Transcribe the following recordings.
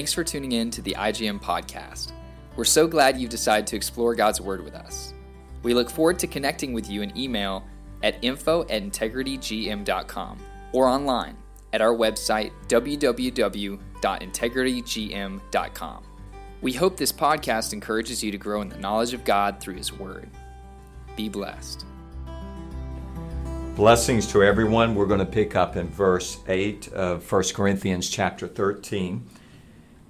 Thanks for tuning in to the IGM podcast. We're so glad you've decided to explore God's Word with us. We look forward to connecting with you in email at info at integritygm.com or online at our website www.integritygm.com. We hope this podcast encourages you to grow in the knowledge of God through His Word. Be blessed. Blessings to everyone. We're going to pick up in verse 8 of 1 Corinthians chapter 13.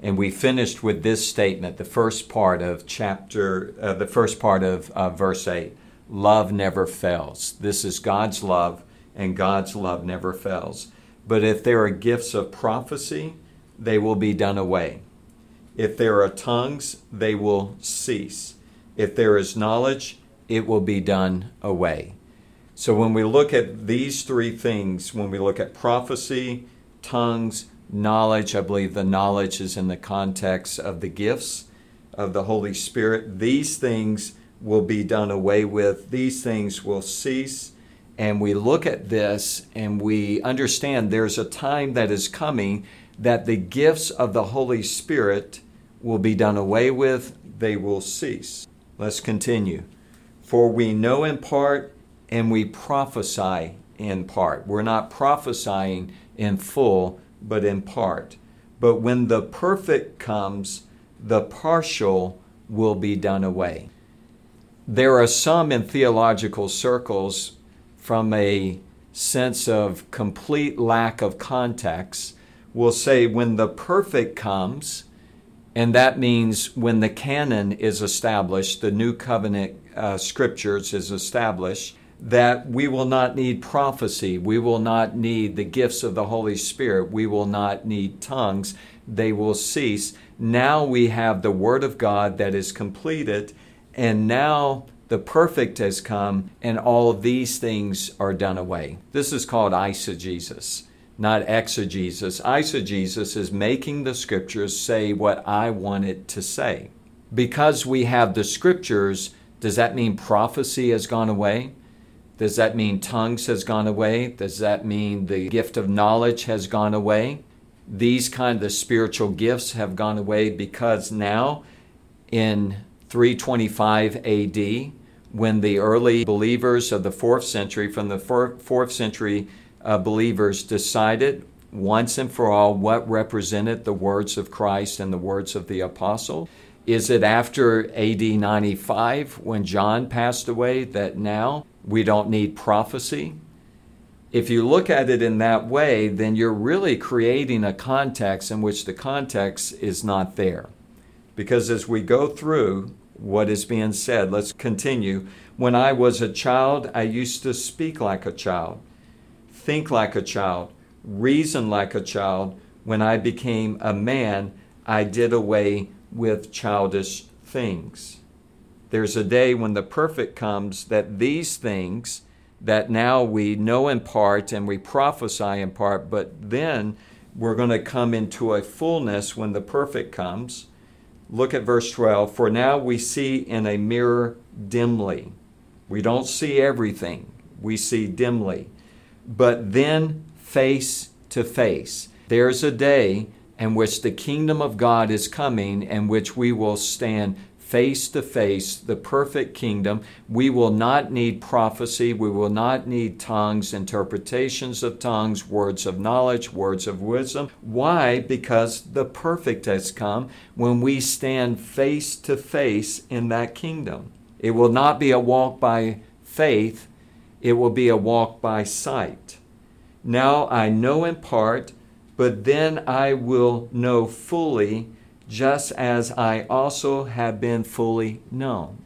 And we finished with this statement, the first part of chapter, uh, the first part of uh, verse 8 love never fails. This is God's love, and God's love never fails. But if there are gifts of prophecy, they will be done away. If there are tongues, they will cease. If there is knowledge, it will be done away. So when we look at these three things, when we look at prophecy, tongues, knowledge, I believe the knowledge is in the context of the gifts of the Holy Spirit. These things will be done away with, these things will cease. And we look at this and we understand there's a time that is coming that the gifts of the Holy Spirit will be done away with, they will cease. Let's continue. For we know in part and we prophesy in part. We're not prophesying in full, but in part. But when the perfect comes, the partial will be done away. There are some in theological circles from a sense of complete lack of context will say when the perfect comes, and that means when the canon is established, the new covenant uh, scriptures is established, that we will not need prophecy. We will not need the gifts of the Holy Spirit. We will not need tongues. They will cease. Now we have the Word of God that is completed, and now the perfect has come, and all these things are done away. This is called eisegesis, not exegesis. Eisegesis is making the Scriptures say what I want it to say. Because we have the Scriptures, does that mean prophecy has gone away? Does that mean tongues has gone away? Does that mean the gift of knowledge has gone away? These kind of spiritual gifts have gone away because now in 325 AD, when the early believers of the fourth century, from the fourth century uh, believers, decided once and for all what represented the words of Christ and the words of the apostle. Is it after AD 95 when John passed away that now we don't need prophecy. If you look at it in that way, then you're really creating a context in which the context is not there. Because as we go through what is being said, let's continue. When I was a child, I used to speak like a child, think like a child, reason like a child. When I became a man, I did away with childish things. There's a day when the perfect comes that these things that now we know in part and we prophesy in part, but then we're going to come into a fullness when the perfect comes. Look at verse 12. For now we see in a mirror dimly. We don't see everything, we see dimly. But then face to face. There's a day in which the kingdom of God is coming, and which we will stand face to face the perfect kingdom. We will not need prophecy. We will not need tongues, interpretations of tongues, words of knowledge, words of wisdom. Why? Because the perfect has come when we stand face to face in that kingdom. It will not be a walk by faith, it will be a walk by sight. Now I know in part, but then I will know fully just as I also have been fully known.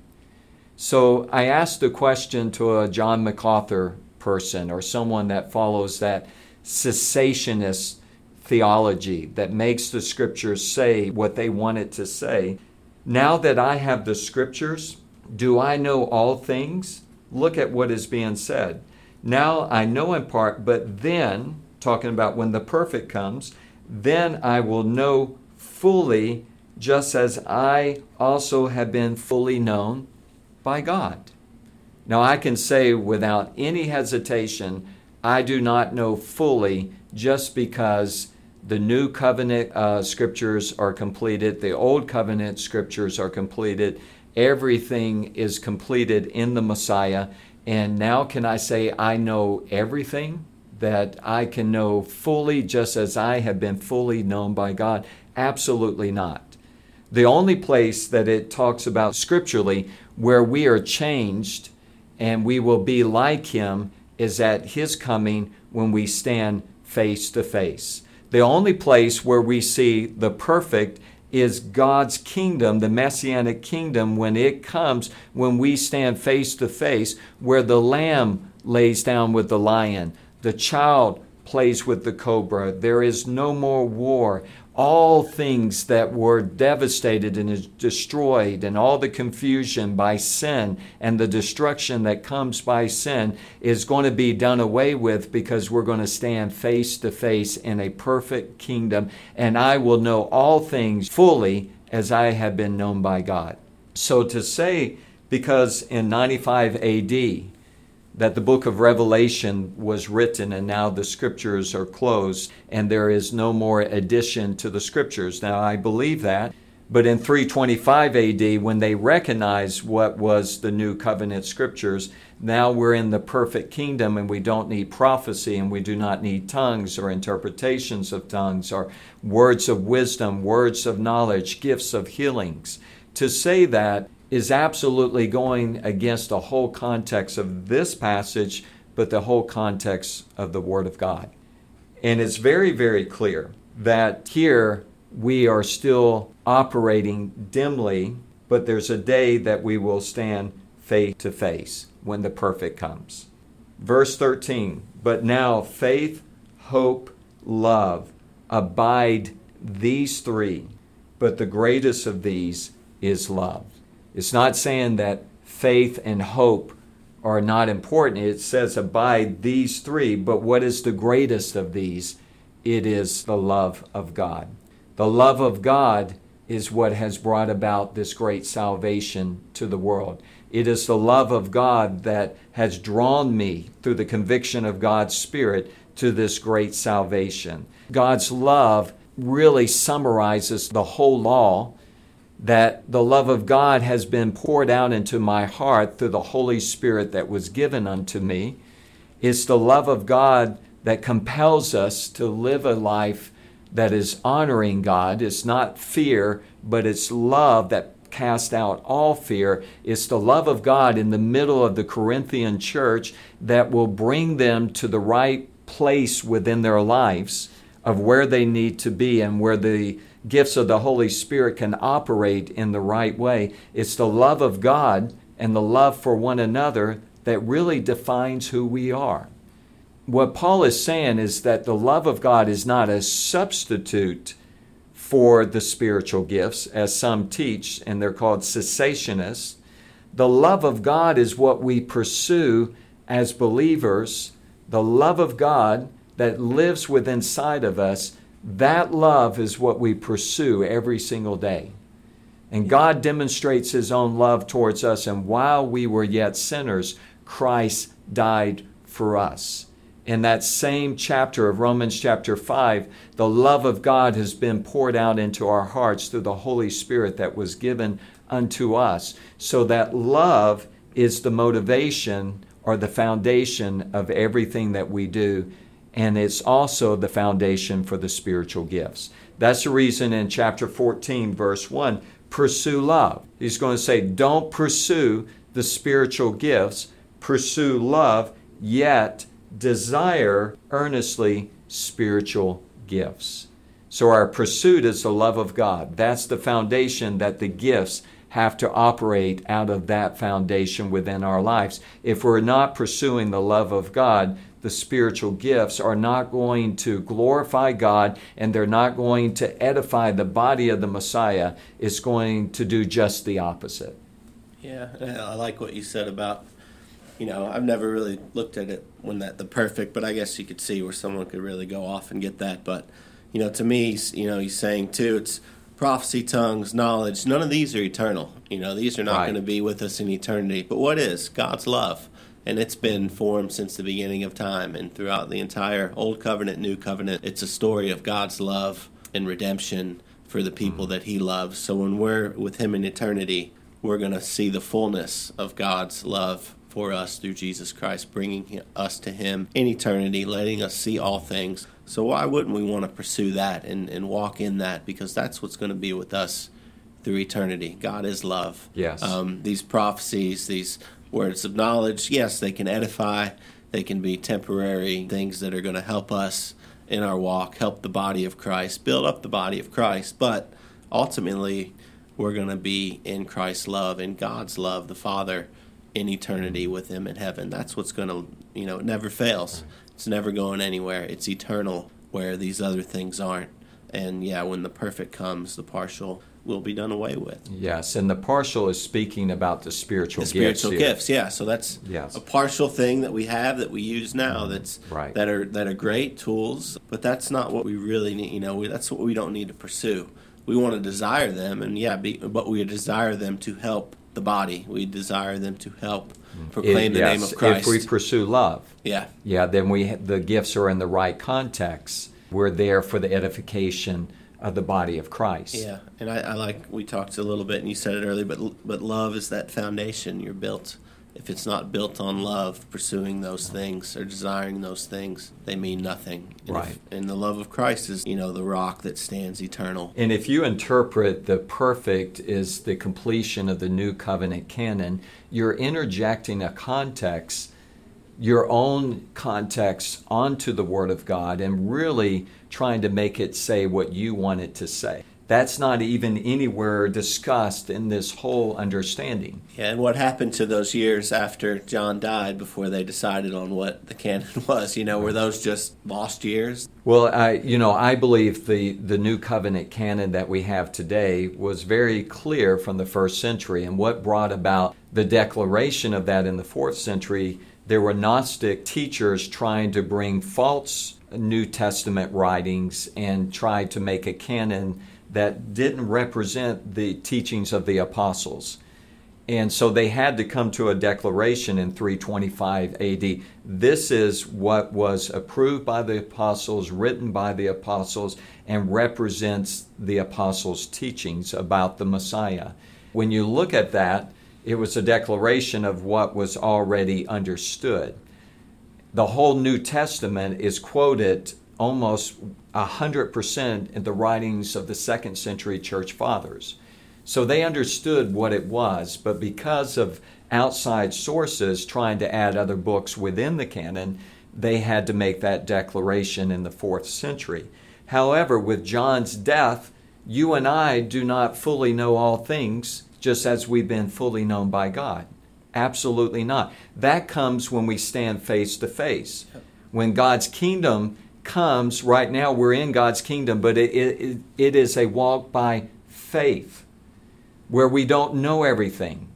So I asked the question to a John MacArthur person or someone that follows that cessationist theology that makes the scriptures say what they want it to say. Now that I have the scriptures, do I know all things? Look at what is being said. Now I know in part, but then, talking about when the perfect comes, then I will know fully, just as I also have been fully known by God. Now, I can say without any hesitation, I do not know fully just because The new covenant uh, scriptures are completed, the old covenant scriptures are completed. Everything is completed in the Messiah. And now, can I say, I know everything? That I can know fully just as I have been fully known by God? Absolutely not. The only place that it talks about scripturally where we are changed and we will be like Him is at His coming when we stand face to face. The only place where we see the perfect is God's kingdom, the messianic kingdom, when it comes, when we stand face to face, where the lamb lays down with the lion, the child plays with the cobra. There is no more war all things that were devastated and destroyed, and all the confusion by sin and the destruction that comes by sin is going to be done away with because we're going to stand face to face in a perfect kingdom, and I will know all things fully as I have been known by God. So to say, because in 95 AD, that the book of Revelation was written and now the scriptures are closed and there is no more addition to the scriptures. Now, I believe that. But in 325 AD, when they recognized what was the new covenant scriptures, now we're in the perfect kingdom and we don't need prophecy and we do not need tongues or interpretations of tongues or words of wisdom, words of knowledge, gifts of healings. To say that is absolutely going against the whole context of this passage, but the whole context of the Word of God. And it's very, very clear that here we are still operating dimly, but there's a day that we will stand face to face when the perfect comes. Verse 13 But now faith, hope, love abide these three, but the greatest of these is love. It's not saying that faith and hope are not important. It says abide these three, but what is the greatest of these? It is the love of God. The love of God is what has brought about this great salvation to the world. It is the love of God that has drawn me through the conviction of God's Spirit to this great salvation. God's love really summarizes the whole law that the love of God has been poured out into my heart through the Holy Spirit that was given unto me. It's the love of God that compels us to live a life that is honoring God. It's not fear, but it's love that casts out all fear. It's the love of God in the middle of the Corinthian church that will bring them to the right place within their lives of where they need to be and where the gifts of the Holy Spirit can operate in the right way. It's the love of God and the love for one another that really defines who we are. What Paul is saying is that the love of God is not a substitute for the spiritual gifts, as some teach, and they're called cessationists. The love of God is what we pursue as believers. The love of God that lives within inside of us that love is what we pursue every single day. And God demonstrates His own love towards us. And while we were yet sinners, Christ died for us. In that same chapter of Romans chapter 5, the love of God has been poured out into our hearts through the Holy Spirit that was given unto us. So that love is the motivation or the foundation of everything that we do and it's also the foundation for the spiritual gifts. That's the reason in chapter 14, verse 1, pursue love. He's going to say, don't pursue the spiritual gifts, pursue love, yet desire earnestly spiritual gifts. So our pursuit is the love of God. That's the foundation that the gifts have to operate out of that foundation within our lives. If we're not pursuing the love of God, the spiritual gifts are not going to glorify God and they're not going to edify the body of the Messiah. It's going to do just the opposite. Yeah, I like what you said about, you know, I've never really looked at it when that the perfect, but I guess you could see where someone could really go off and get that. But, you know, to me, you know, he's saying too, it's prophecy, tongues, knowledge. None of these are eternal. You know, these are not right. going to be with us in eternity. But what is God's love? And it's been formed since the beginning of time and throughout the entire Old Covenant, New Covenant. It's a story of God's love and redemption for the people that He loves. So when we're with Him in eternity, we're going to see the fullness of God's love for us through Jesus Christ, bringing us to Him in eternity, letting us see all things. So why wouldn't we want to pursue that and, and walk in that? Because that's what's going to be with us through eternity. God is love. Yes. Um, these prophecies, these words of knowledge, yes, they can edify. They can be temporary things that are going to help us in our walk, help the body of Christ, build up the body of Christ. But ultimately, we're going to be in Christ's love, in God's love, the Father, in eternity with Him in heaven. That's what's going to, you know, it never fails. It's never going anywhere. It's eternal where these other things aren't. And yeah, when the perfect comes, the partial will be done away with. Yes, and the partial is speaking about the spiritual The spiritual gifts. gifts, yeah. So that's Yes. a partial thing that we have that we use now. Mm, that's Right. that are that are great tools, but that's not what we really need. You know, we, that's what we don't need to pursue. We want to desire them, and yeah, be, but we desire them to help the body. We desire them to help mm. proclaim If- the name of Christ. If we pursue love, yeah, yeah, then we the gifts are in the right context. We're there for the edification of the body of Christ. yeah. And I, I like we talked a little bit, and you said it earlier, but but love is that foundation you're built. If it's not built on love, pursuing those things or desiring those things, they mean nothing. And if- Right. and the love of Christ is, you know, the rock that stands eternal. And if you interpret the perfect is the completion of the new covenant canon, you're interjecting a context, your own context, onto the Word of God and really trying to make it say what you want it to say. That's not even anywhere discussed in this whole understanding. Yeah, and what happened to those years after John died before they decided on what the canon was? You know, were those just lost years? Well, I, you know, I believe the, the new covenant canon that we have today was very clear from the first century. And what brought about the declaration of that in the fourth century, there were Gnostic teachers trying to bring false New Testament writings and tried to make a canon that didn't represent the teachings of the apostles. And so they had to come to a declaration in 325 AD. This is what was approved by the apostles, written by the apostles, and represents the apostles' teachings about the Messiah. When you look at that, it was a declaration of what was already understood. The whole New Testament is quoted almost 100% in the writings of the second century church fathers. So they understood what it was, but because of outside sources trying to add other books within the canon, they had to make that declaration in the fourth century. However, with John's death, you and I do not fully know all things, just as we've been fully known by God. Absolutely not. That comes when we stand face to face. When God's kingdom comes, right now we're in God's kingdom, but it, it, it is a walk by faith where we don't know everything.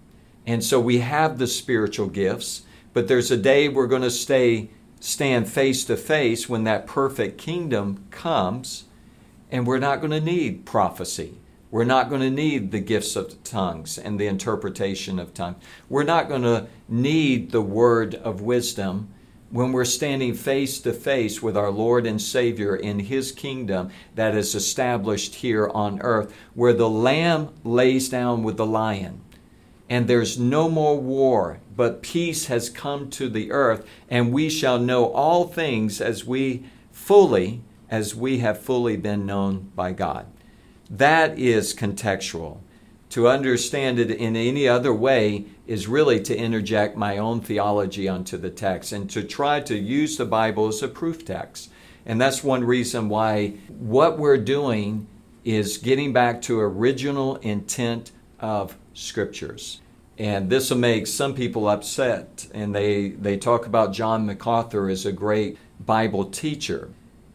And so we have the spiritual gifts, but there's a day we're going to stay stand face to face when that perfect kingdom comes, and we're not going to need prophecy. We're not going to need the gifts of tongues and the interpretation of tongues. We're not going to need the word of wisdom when we're standing face to face with our Lord and Savior in His kingdom that is established here on earth, where the Lamb lays down with the lion. And there's no more war, but peace has come to the earth, and we shall know all things as we fully, as we have fully been known by God. That is contextual. To understand it in any other way is really to interject my own theology onto the text and to try to use the Bible as a proof text. And that's one reason why what we're doing is getting back to original intent of scriptures. And this will make some people upset. And they, they talk about John MacArthur as a great Bible teacher,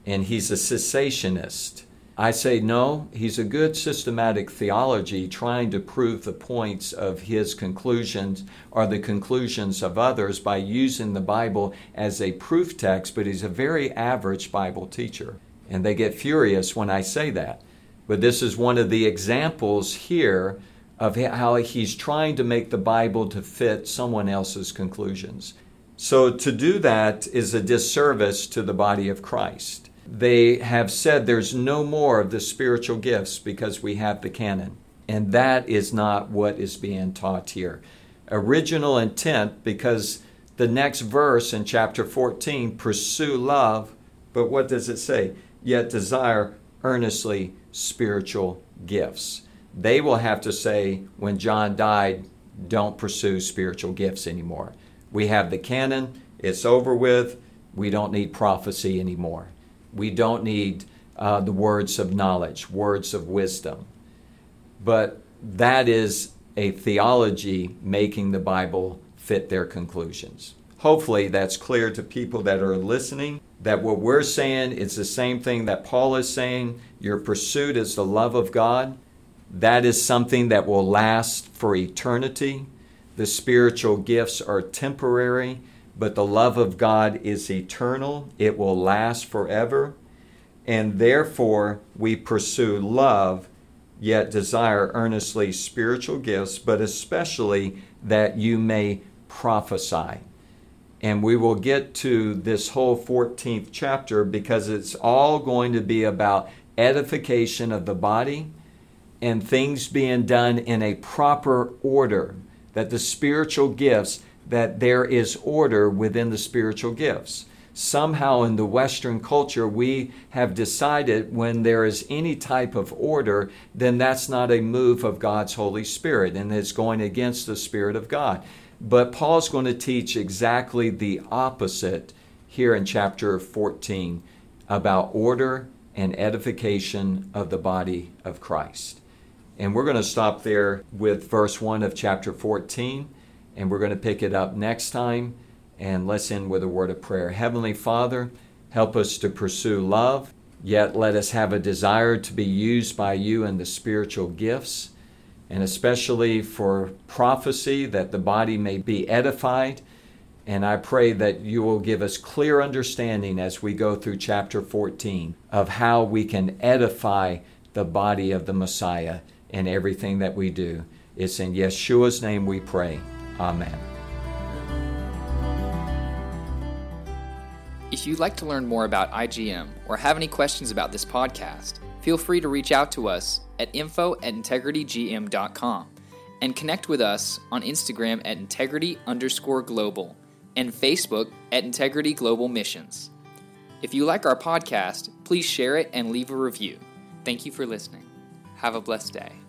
and he's a cessationist. I say no, he's a good systematic theology trying to prove the points of his conclusions or the conclusions of others by using the Bible as a proof text, but he's a very average Bible teacher. And they get furious when I say that. But this is one of the examples here of how he's trying to make the Bible to fit someone else's conclusions. So to do that is a disservice to the body of Christ. They have said there's no more of the spiritual gifts because we have the canon. And that is not what is being taught here. Original intent, because the next verse in chapter 14 pursue love, but what does it say? Yet desire earnestly spiritual gifts. They will have to say, when John died, don't pursue spiritual gifts anymore. We have the canon, it's over with. We don't need prophecy anymore. We don't need uh, the words of knowledge, words of wisdom. But that is a theology making the Bible fit their conclusions. Hopefully, that's clear to people that are listening that what we're saying is the same thing that Paul is saying. Your pursuit is the love of God. That is something that will last for eternity. The spiritual gifts are temporary, but the love of God is eternal. It will last forever. And therefore, we pursue love, yet desire earnestly spiritual gifts, but especially that you may prophesy. And we will get to this whole 14th chapter because it's all going to be about edification of the body and things being done in a proper order that the spiritual gifts, that there is order within the spiritual gifts. Somehow in the Western culture, we have decided when there is any type of order, then that's not a move of God's Holy Spirit and it's going against the Spirit of God. But Paul's going to teach exactly the opposite here in chapter 14 about order and edification of the body of Christ. And we're going to stop there with verse 1 of chapter 14, and we're going to pick it up next time. And let's end with a word of prayer. Heavenly Father, help us to pursue love, yet let us have a desire to be used by you in the spiritual gifts, and especially for prophecy, that the body may be edified. And I pray that you will give us clear understanding as we go through chapter 14 of how we can edify the body of the Messiah in everything that we do. It's in Yeshua's name we pray. Amen. If you'd like to learn more about IGM or have any questions about this podcast, feel free to reach out to us at info at integritygm.com and connect with us on Instagram at integrity underscore global and Facebook at Integrity Global Missions. If you like our podcast, please share it and leave a review. Thank you for listening. Have a blessed day.